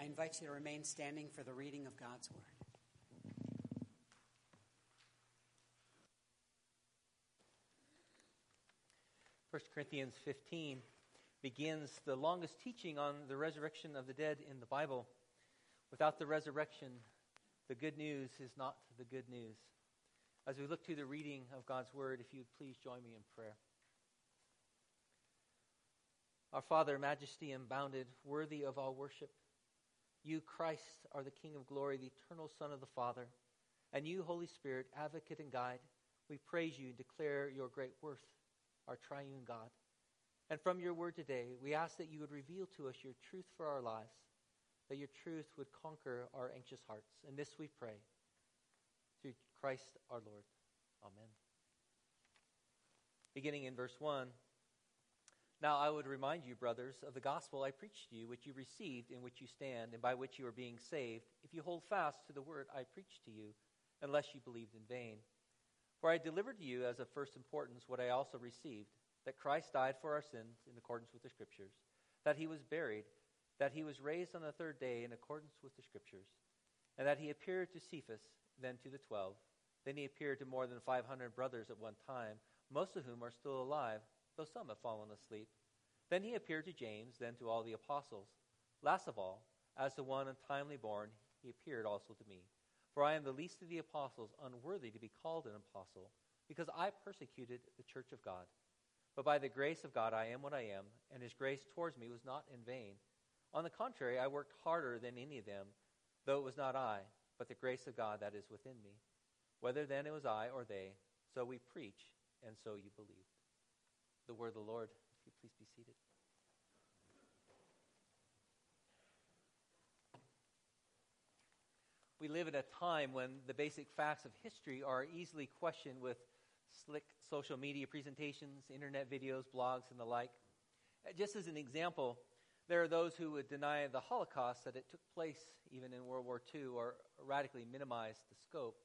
I invite you to remain standing for the reading of God's Word. 1 Corinthians 15 begins the longest teaching on the resurrection of the dead in the Bible. Without the resurrection, the good news is not the good news. As we look to the reading of God's Word, if you would please join me in prayer. Our Father, majesty unbounded, worthy of all worship, you, Christ, are the King of glory, the eternal Son of the Father. And you, Holy Spirit, advocate and guide, we praise you and declare your great worth, our triune God. And from your word today, we ask that you would reveal to us your truth for our lives, that your truth would conquer our anxious hearts. And this we pray through Christ our Lord. Amen. Beginning in verse 1. Now I would remind you, brothers, of the gospel I preached to you, which you received, in which you stand, and by which you are being saved, if you hold fast to the word I preached to you, unless you believed in vain. For I delivered to you as of first importance what I also received that Christ died for our sins in accordance with the Scriptures, that he was buried, that he was raised on the third day in accordance with the Scriptures, and that he appeared to Cephas, then to the twelve. Then he appeared to more than 500 brothers at one time, most of whom are still alive though some have fallen asleep. Then he appeared to James, then to all the apostles. Last of all, as the one untimely born, he appeared also to me. For I am the least of the apostles, unworthy to be called an apostle, because I persecuted the church of God. But by the grace of God I am what I am, and his grace towards me was not in vain. On the contrary, I worked harder than any of them, though it was not I, but the grace of God that is within me. Whether then it was I or they, so we preach, and so you believe the word of the Lord. If you please be seated. We live in a time when the basic facts of history are easily questioned with slick social media presentations, internet videos, blogs, and the like. Just as an example, there are those who would deny the Holocaust that it took place even in World War II or radically minimize the scope.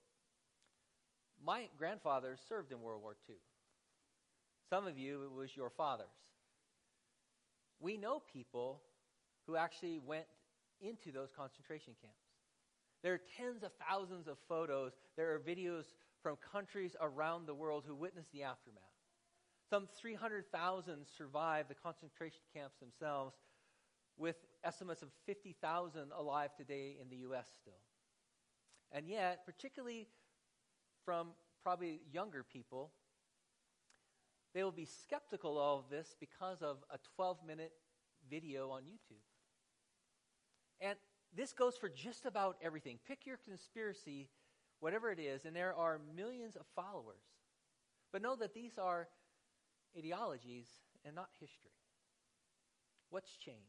My grandfather served in World War II. Some of you, it was your fathers. We know people who actually went into those concentration camps. There are tens of thousands of photos. There are videos from countries around the world who witnessed the aftermath. Some 300,000 survived the concentration camps themselves, with estimates of 50,000 alive today in the U.S. still. And yet, particularly from probably younger people, they will be skeptical of this because of a 12 minute video on YouTube. And this goes for just about everything. Pick your conspiracy, whatever it is, and there are millions of followers. But know that these are ideologies and not history. What's changed?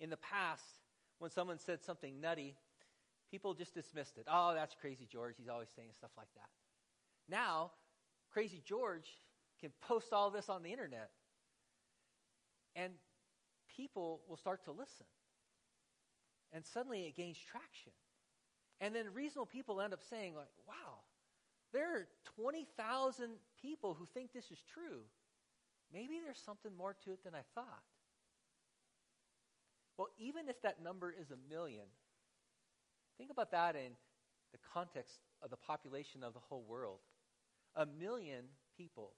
In the past, when someone said something nutty, people just dismissed it. Oh, that's crazy George. He's always saying stuff like that. Now, crazy George can post all this on the internet. And people will start to listen. And suddenly it gains traction. And then reasonable people end up saying, like, wow, there are 20,000 people who think this is true. Maybe there's something more to it than I thought. Well, even if that number is a million, think about that in the context of the population of the whole world. A million people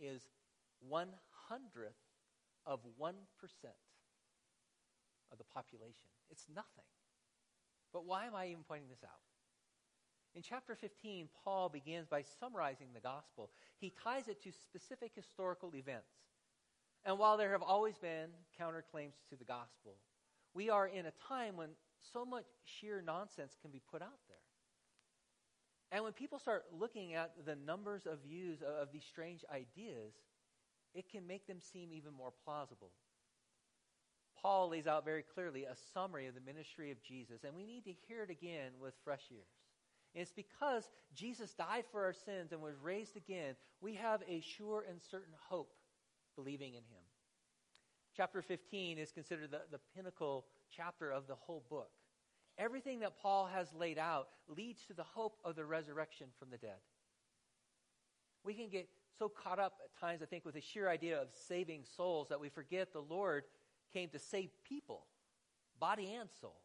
is one hundredth of 1% of the population. It's nothing. But why am I even pointing this out? In chapter 15, Paul begins by summarizing the gospel. He ties it to specific historical events. And while there have always been counterclaims to the gospel, we are in a time when so much sheer nonsense can be put out there. And when people start looking at the numbers of views of these strange ideas, it can make them seem even more plausible. Paul lays out very clearly a summary of the ministry of Jesus, and we need to hear it again with fresh ears. And it's because Jesus died for our sins and was raised again, we have a sure and certain hope believing in him. Chapter 15 is considered the, the pinnacle chapter of the whole book. Everything that Paul has laid out leads to the hope of the resurrection from the dead. We can get so caught up at times, I think, with the sheer idea of saving souls that we forget the Lord came to save people, body and soul.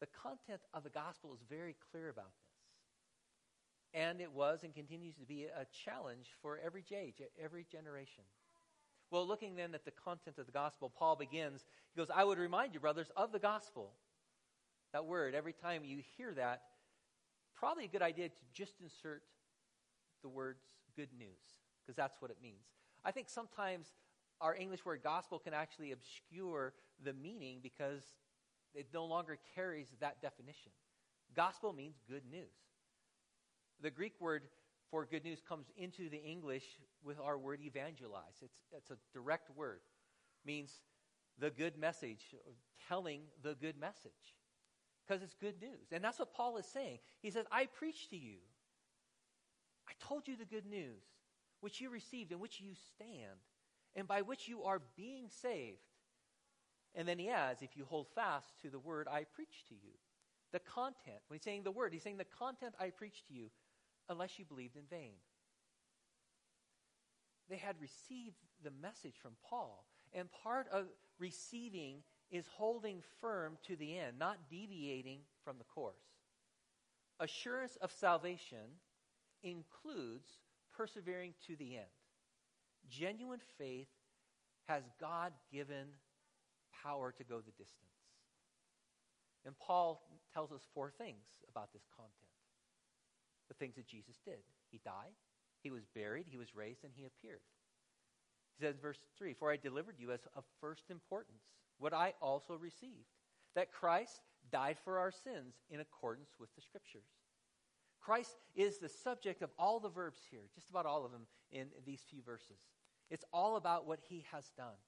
The content of the gospel is very clear about this. And it was and continues to be a challenge for every age, every generation. Well, looking then at the content of the gospel, Paul begins, he goes, I would remind you, brothers, of the gospel. That word, every time you hear that, probably a good idea to just insert the words good news, because that's what it means. I think sometimes our English word gospel can actually obscure the meaning because it no longer carries that definition. Gospel means good news. The Greek word for good news comes into the English with our word evangelize. It's, it's a direct word, means the good message, telling the good message, because it's good news. And that's what Paul is saying. He says, I preach to you. I told you the good news, which you received, in which you stand, and by which you are being saved. And then he adds, if you hold fast to the word I preach to you. The content, when he's saying the word, he's saying the content I preach to you unless you believed in vain. They had received the message from Paul, and part of receiving is holding firm to the end, not deviating from the course. Assurance of salvation includes persevering to the end. Genuine faith has God given power to go the distance. And Paul tells us four things about this content the things that Jesus did. He died, he was buried, he was raised, and he appeared. He says, in verse 3 For I delivered you as of first importance what I also received, that Christ died for our sins in accordance with the Scriptures. Christ is the subject of all the verbs here, just about all of them in these few verses. It's all about what he has done.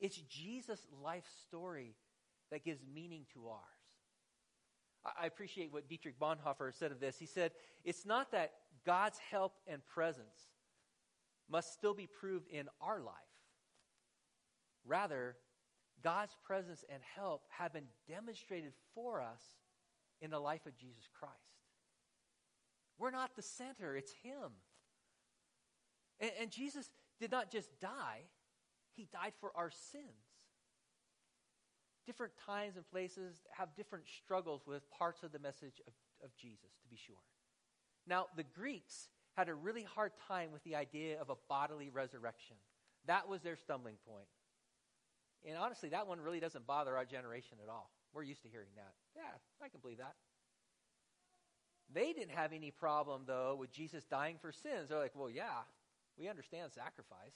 It's Jesus' life story that gives meaning to ours. I appreciate what Dietrich Bonhoeffer said of this. He said, It's not that God's help and presence must still be proved in our life. Rather, God's presence and help have been demonstrated for us in the life of Jesus Christ. We're not the center, it's Him. And, and Jesus did not just die, He died for our sins different times and places have different struggles with parts of the message of, of Jesus, to be sure. Now, the Greeks had a really hard time with the idea of a bodily resurrection. That was their stumbling point. And honestly, that one really doesn't bother our generation at all. We're used to hearing that. Yeah, I can believe that. They didn't have any problem, though, with Jesus dying for sins. They're like, well, yeah, we understand sacrifice.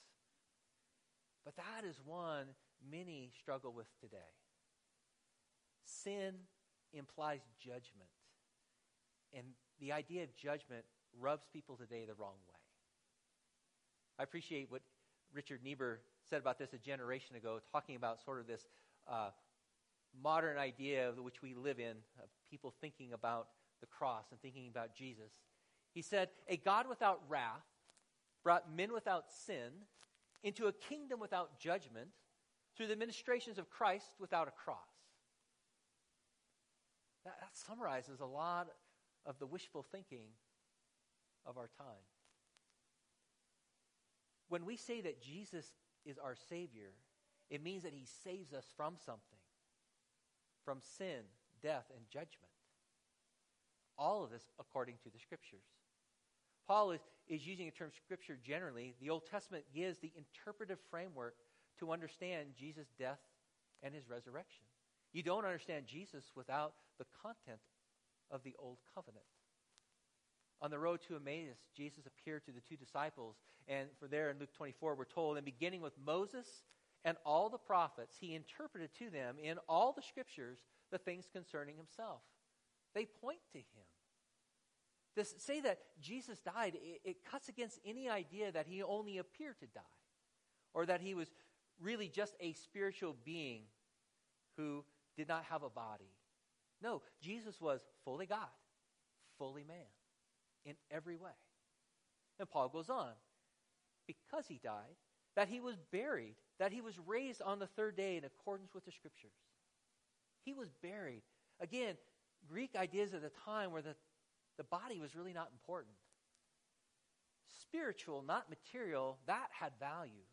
But that is one many struggle with today. Sin implies judgment. And the idea of judgment rubs people today the wrong way. I appreciate what Richard Niebuhr said about this a generation ago, talking about sort of this uh, modern idea of which we live in of people thinking about the cross and thinking about Jesus. He said, A God without wrath brought men without sin into a kingdom without judgment through the ministrations of Christ without a cross. That, that summarizes a lot of the wishful thinking of our time. When we say that Jesus is our Savior, it means that He saves us from something from sin, death, and judgment. All of this according to the Scriptures. Paul is, is using the term Scripture generally. The Old Testament gives the interpretive framework to understand Jesus' death and His resurrection. You don't understand Jesus without the content of the Old Covenant. On the road to Emmaus, Jesus appeared to the two disciples, and for there in Luke 24, we're told, and beginning with Moses and all the prophets, he interpreted to them in all the scriptures the things concerning himself. They point to him. To say that Jesus died, it, it cuts against any idea that he only appeared to die, or that he was really just a spiritual being who did not have a body. No, Jesus was fully God, fully man, in every way. And Paul goes on, because he died, that he was buried, that he was raised on the third day in accordance with the scriptures. He was buried. Again, Greek ideas at the time were that the body was really not important. Spiritual, not material, that had value.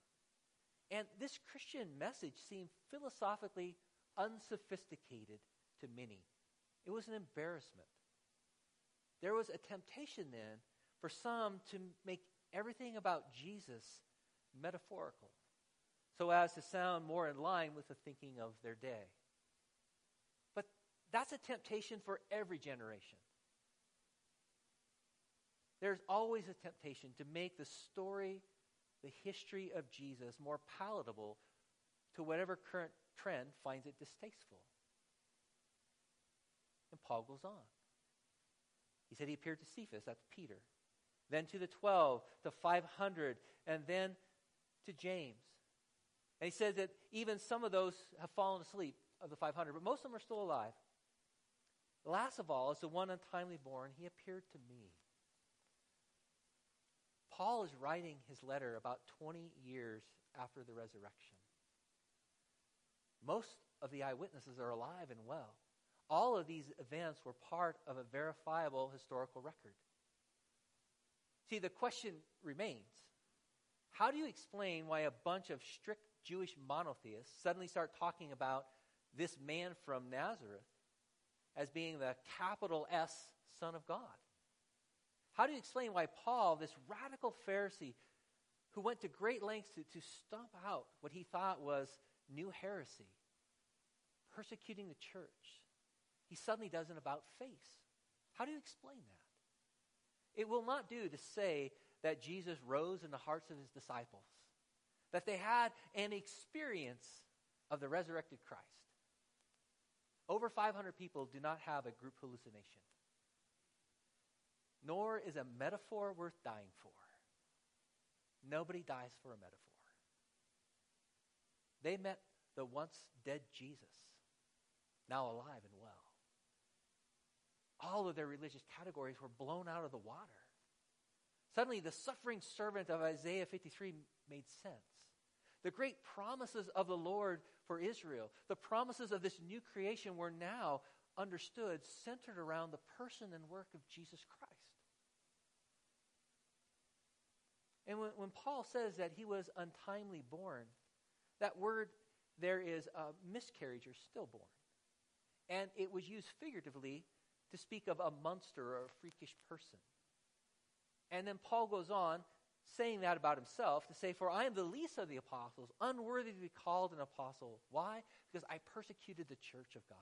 And this Christian message seemed philosophically unsophisticated to many. It was an embarrassment. There was a temptation then for some to make everything about Jesus metaphorical so as to sound more in line with the thinking of their day. But that's a temptation for every generation. There's always a temptation to make the story, the history of Jesus more palatable to whatever current trend finds it distasteful. And Paul goes on. He said he appeared to Cephas, that's Peter, then to the 12, to 500, and then to James. And he says that even some of those have fallen asleep of the 500, but most of them are still alive. Last of all, as the one untimely born, he appeared to me. Paul is writing his letter about 20 years after the resurrection. Most of the eyewitnesses are alive and well. All of these events were part of a verifiable historical record. See, the question remains how do you explain why a bunch of strict Jewish monotheists suddenly start talking about this man from Nazareth as being the capital S Son of God? How do you explain why Paul, this radical Pharisee who went to great lengths to, to stomp out what he thought was new heresy, persecuting the church, he suddenly does an about face? How do you explain that? It will not do to say that Jesus rose in the hearts of his disciples, that they had an experience of the resurrected Christ. Over 500 people do not have a group hallucination, nor is a metaphor worth dying for. Nobody dies for a metaphor. They met the once dead Jesus, now alive and well. All of their religious categories were blown out of the water. Suddenly, the suffering servant of Isaiah 53 made sense. The great promises of the Lord for Israel, the promises of this new creation were now understood, centered around the person and work of Jesus Christ. And when, when Paul says that he was untimely born, that word there is a miscarriage or stillborn. And it was used figuratively to speak of a monster or a freakish person. And then Paul goes on saying that about himself to say, For I am the least of the apostles, unworthy to be called an apostle. Why? Because I persecuted the church of God.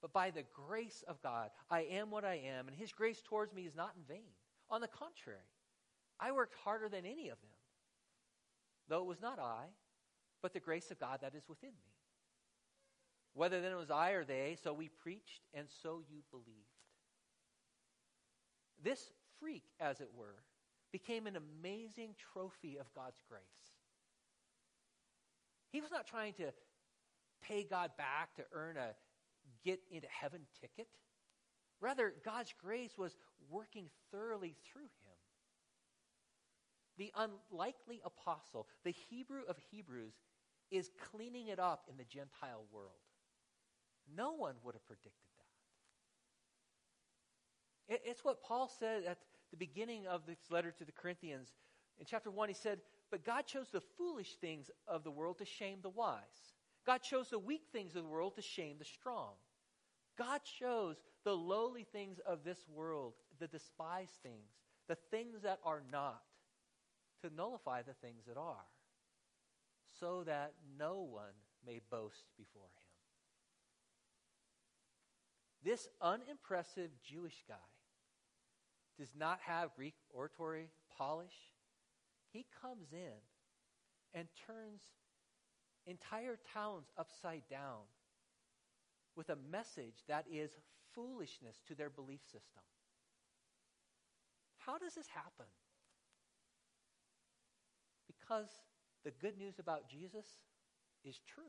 But by the grace of God, I am what I am, and his grace towards me is not in vain. On the contrary, I worked harder than any of them, though it was not I, but the grace of God that is within me. Whether then it was I or they, so we preached, and so you believed. This freak, as it were, became an amazing trophy of God's grace. He was not trying to pay God back to earn a get into heaven ticket. Rather, God's grace was working thoroughly through him. The unlikely apostle, the Hebrew of Hebrews, is cleaning it up in the Gentile world. No one would have predicted that. It's what Paul said at the beginning of this letter to the Corinthians. In chapter 1, he said, But God chose the foolish things of the world to shame the wise. God chose the weak things of the world to shame the strong. God chose the lowly things of this world, the despised things, the things that are not, to nullify the things that are, so that no one may boast before him. This unimpressive Jewish guy does not have Greek oratory polish. He comes in and turns entire towns upside down with a message that is foolishness to their belief system. How does this happen? Because the good news about Jesus is true.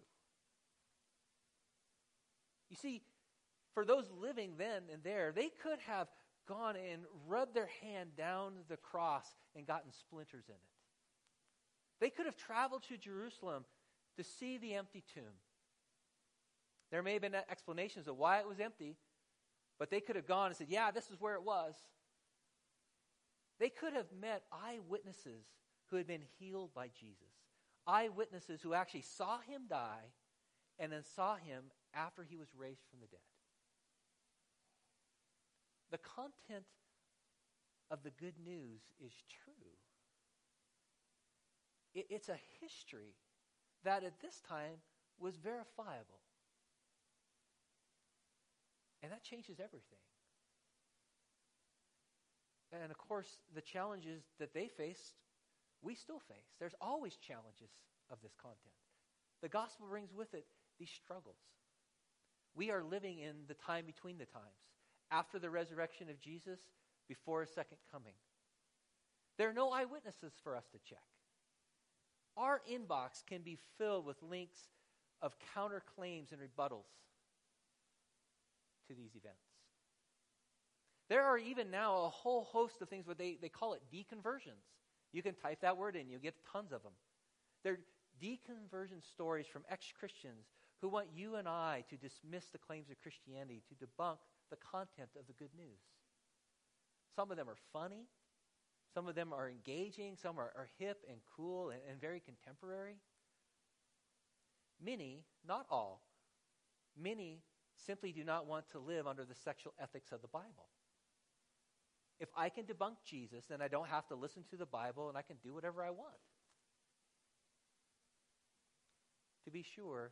You see, for those living then and there, they could have gone and rubbed their hand down the cross and gotten splinters in it. They could have traveled to Jerusalem to see the empty tomb. There may have been explanations of why it was empty, but they could have gone and said, Yeah, this is where it was. They could have met eyewitnesses who had been healed by Jesus, eyewitnesses who actually saw him die and then saw him after he was raised from the dead. The content of the good news is true. It, it's a history that at this time was verifiable. And that changes everything. And of course, the challenges that they faced, we still face. There's always challenges of this content. The gospel brings with it these struggles. We are living in the time between the times, after the resurrection of Jesus, before his second coming. There are no eyewitnesses for us to check. Our inbox can be filled with links of counterclaims and rebuttals to these events. There are even now a whole host of things where they, they call it deconversions. You can type that word in, you'll get tons of them. They're deconversion stories from ex Christians who want you and I to dismiss the claims of Christianity, to debunk the content of the good news. Some of them are funny, some of them are engaging, some are, are hip and cool and, and very contemporary. Many, not all, many simply do not want to live under the sexual ethics of the Bible. If I can debunk Jesus, then I don't have to listen to the Bible and I can do whatever I want. To be sure,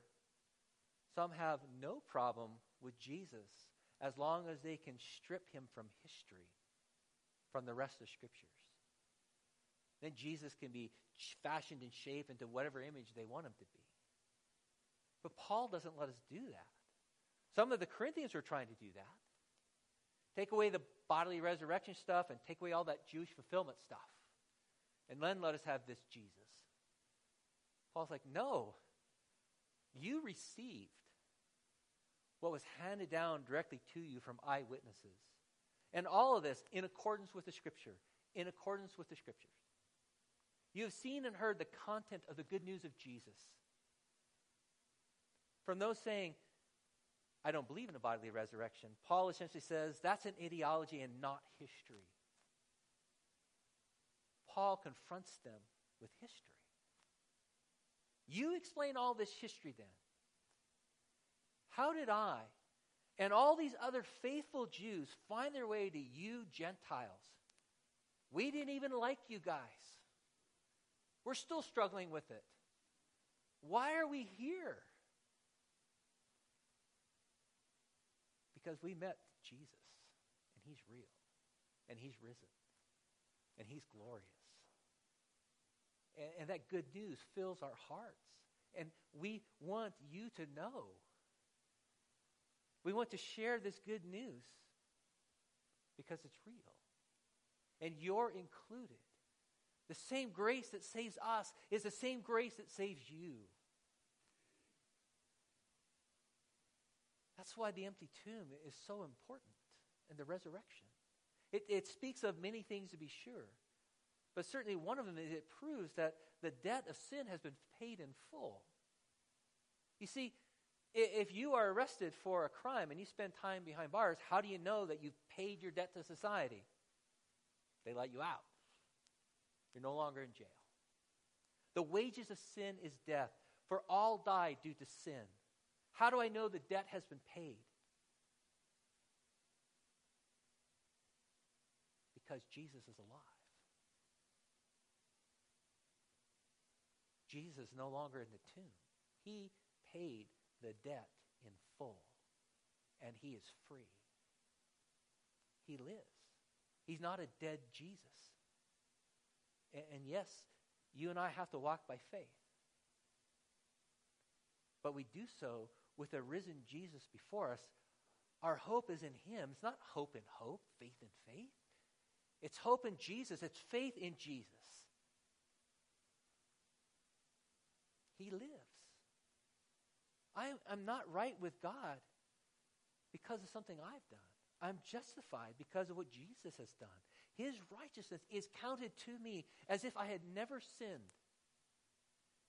some have no problem with Jesus as long as they can strip him from history, from the rest of Scriptures. Then Jesus can be fashioned and shaped into whatever image they want him to be. But Paul doesn't let us do that. Some of the Corinthians are trying to do that. Take away the bodily resurrection stuff and take away all that Jewish fulfillment stuff. And then let us have this Jesus. Paul's like, no. You received what was handed down directly to you from eyewitnesses. And all of this in accordance with the Scripture, in accordance with the Scriptures. You have seen and heard the content of the good news of Jesus. From those saying, I don't believe in a bodily resurrection, Paul essentially says that's an ideology and not history. Paul confronts them with history. You explain all this history then. How did I and all these other faithful Jews find their way to you Gentiles? We didn't even like you guys. We're still struggling with it. Why are we here? Because we met Jesus, and he's real, and he's risen, and he's glorious. And, and that good news fills our hearts. And we want you to know. We want to share this good news because it's real. And you're included. The same grace that saves us is the same grace that saves you. That's why the empty tomb is so important and the resurrection. It, it speaks of many things to be sure. But certainly one of them is it proves that the debt of sin has been paid in full. You see, if you are arrested for a crime and you spend time behind bars, how do you know that you've paid your debt to society? They let you out. You're no longer in jail. The wages of sin is death, for all die due to sin. How do I know the debt has been paid? Because Jesus is alive. Jesus is no longer in the tomb. He paid the debt in full, and he is free. He lives. He's not a dead Jesus. And, and yes, you and I have to walk by faith. But we do so with a risen Jesus before us. Our hope is in him. It's not hope in hope, faith in faith. It's hope in Jesus. It's faith in Jesus. He lives. I, am not right with God because of something I've done. I'm justified because of what Jesus has done. His righteousness is counted to me as if I had never sinned.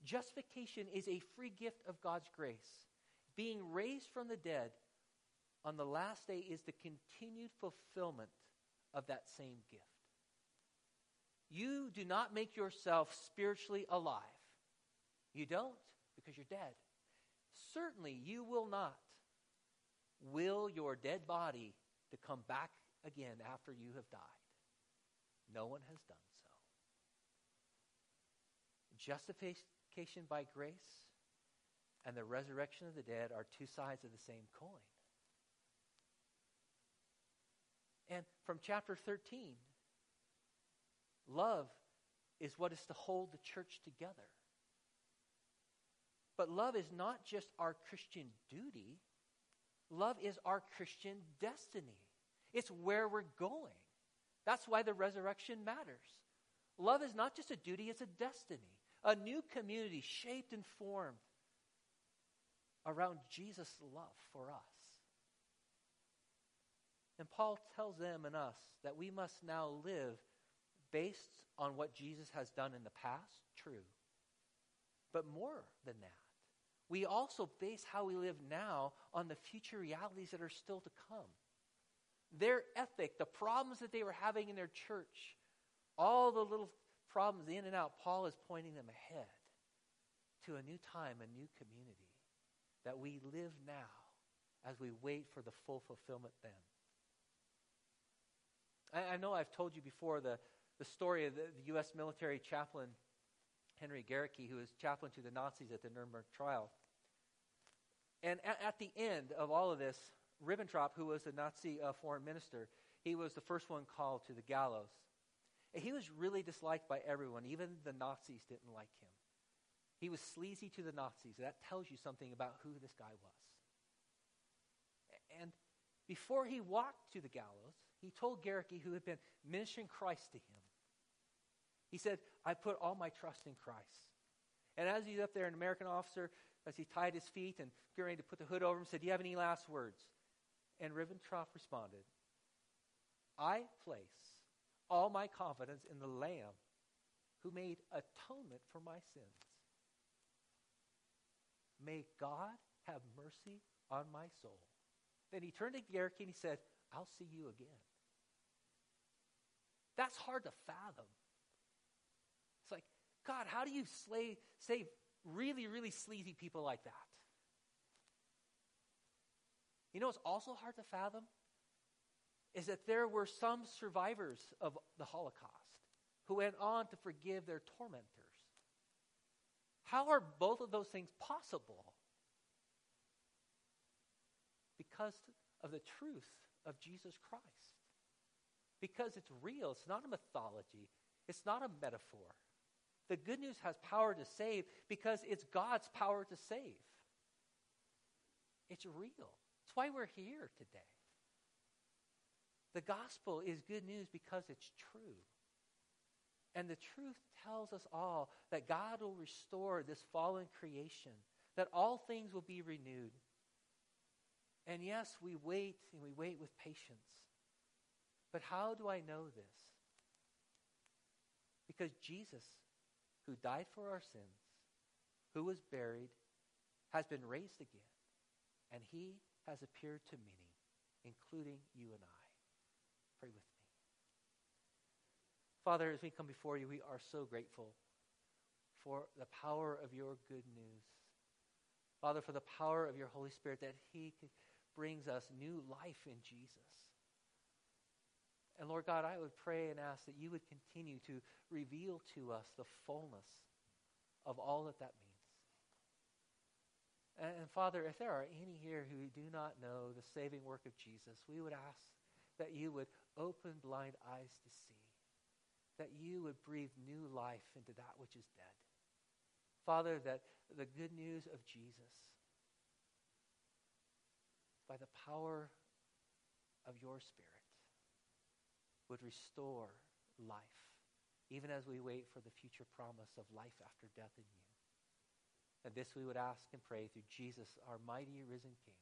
Justification is a free gift of God's grace. Being raised from the dead on the last day is the continued fulfillment of that same gift. You do not make yourself spiritually alive. You don't because you're dead. Certainly you will not will your dead body to come back again after you have died. No one has done so. Justification by grace and the resurrection of the dead are two sides of the same coin. And from chapter 13, love is what is to hold the church together. But love is not just our Christian duty, love is our Christian destiny. It's where we're going. That's why the resurrection matters. Love is not just a duty, it's a destiny. A new community shaped and formed around Jesus' love for us. And Paul tells them and us that we must now live based on what Jesus has done in the past, true. But more than that, we also base how we live now on the future realities that are still to come. Their ethic, the problems that they were having in their church, all the little problems in and out, Paul is pointing them ahead to a new time, a new community that we live now as we wait for the full fulfillment then. I, I know I've told you before the, the story of the, the U.S. military chaplain Henry Gerecke, who was chaplain to the Nazis at the Nuremberg trial. And at, at the end of all of this, Ribbentrop, who was the Nazi uh, foreign minister, he was the first one called to the gallows. And he was really disliked by everyone. Even the Nazis didn't like him. He was sleazy to the Nazis. That tells you something about who this guy was. And before he walked to the gallows, he told Gerecke, who had been ministering Christ to him, he said, I put all my trust in Christ. And as he's up there, an American officer, as he tied his feet and getting to put the hood over him, said, Do you have any last words? And Ribbentrop responded, I place all my confidence in the Lamb who made atonement for my sins. May God have mercy on my soul. Then he turned to Gerecke and he said, I'll see you again. That's hard to fathom. It's God, how do you slay, save really, really sleazy people like that? You know what's also hard to fathom? Is that there were some survivors of the Holocaust who went on to forgive their tormentors. How are both of those things possible? Because of the truth of Jesus Christ because it's real. It's not a mythology, it's not a metaphor. The good news has power to save because it's God's power to save. It's real. That's why we're here today. The gospel is good news because it's true. And the truth tells us all that God will restore this fallen creation, that all things will be renewed. And yes, we wait and we wait with patience. But how do I know this? Because Jesus, who died for our sins, who was buried, has been raised again, and he has appeared to many, including you and I. Pray with me. Father, as we come before you, we are so grateful for the power of your good news. Father, for the power of your Holy Spirit that he brings us new life in Jesus. And Lord God, I would pray and ask that you would continue to reveal to us the fullness of all that that means. And, and, Father, if there are any here who do not know the saving work of Jesus, we would ask that you would open blind eyes to see, that you would breathe new life into that which is dead. Father, that the good news of Jesus, by the power of your Spirit, would restore life, even as we wait for the future promise of life after death in you. And this we would ask and pray through Jesus, our mighty risen King.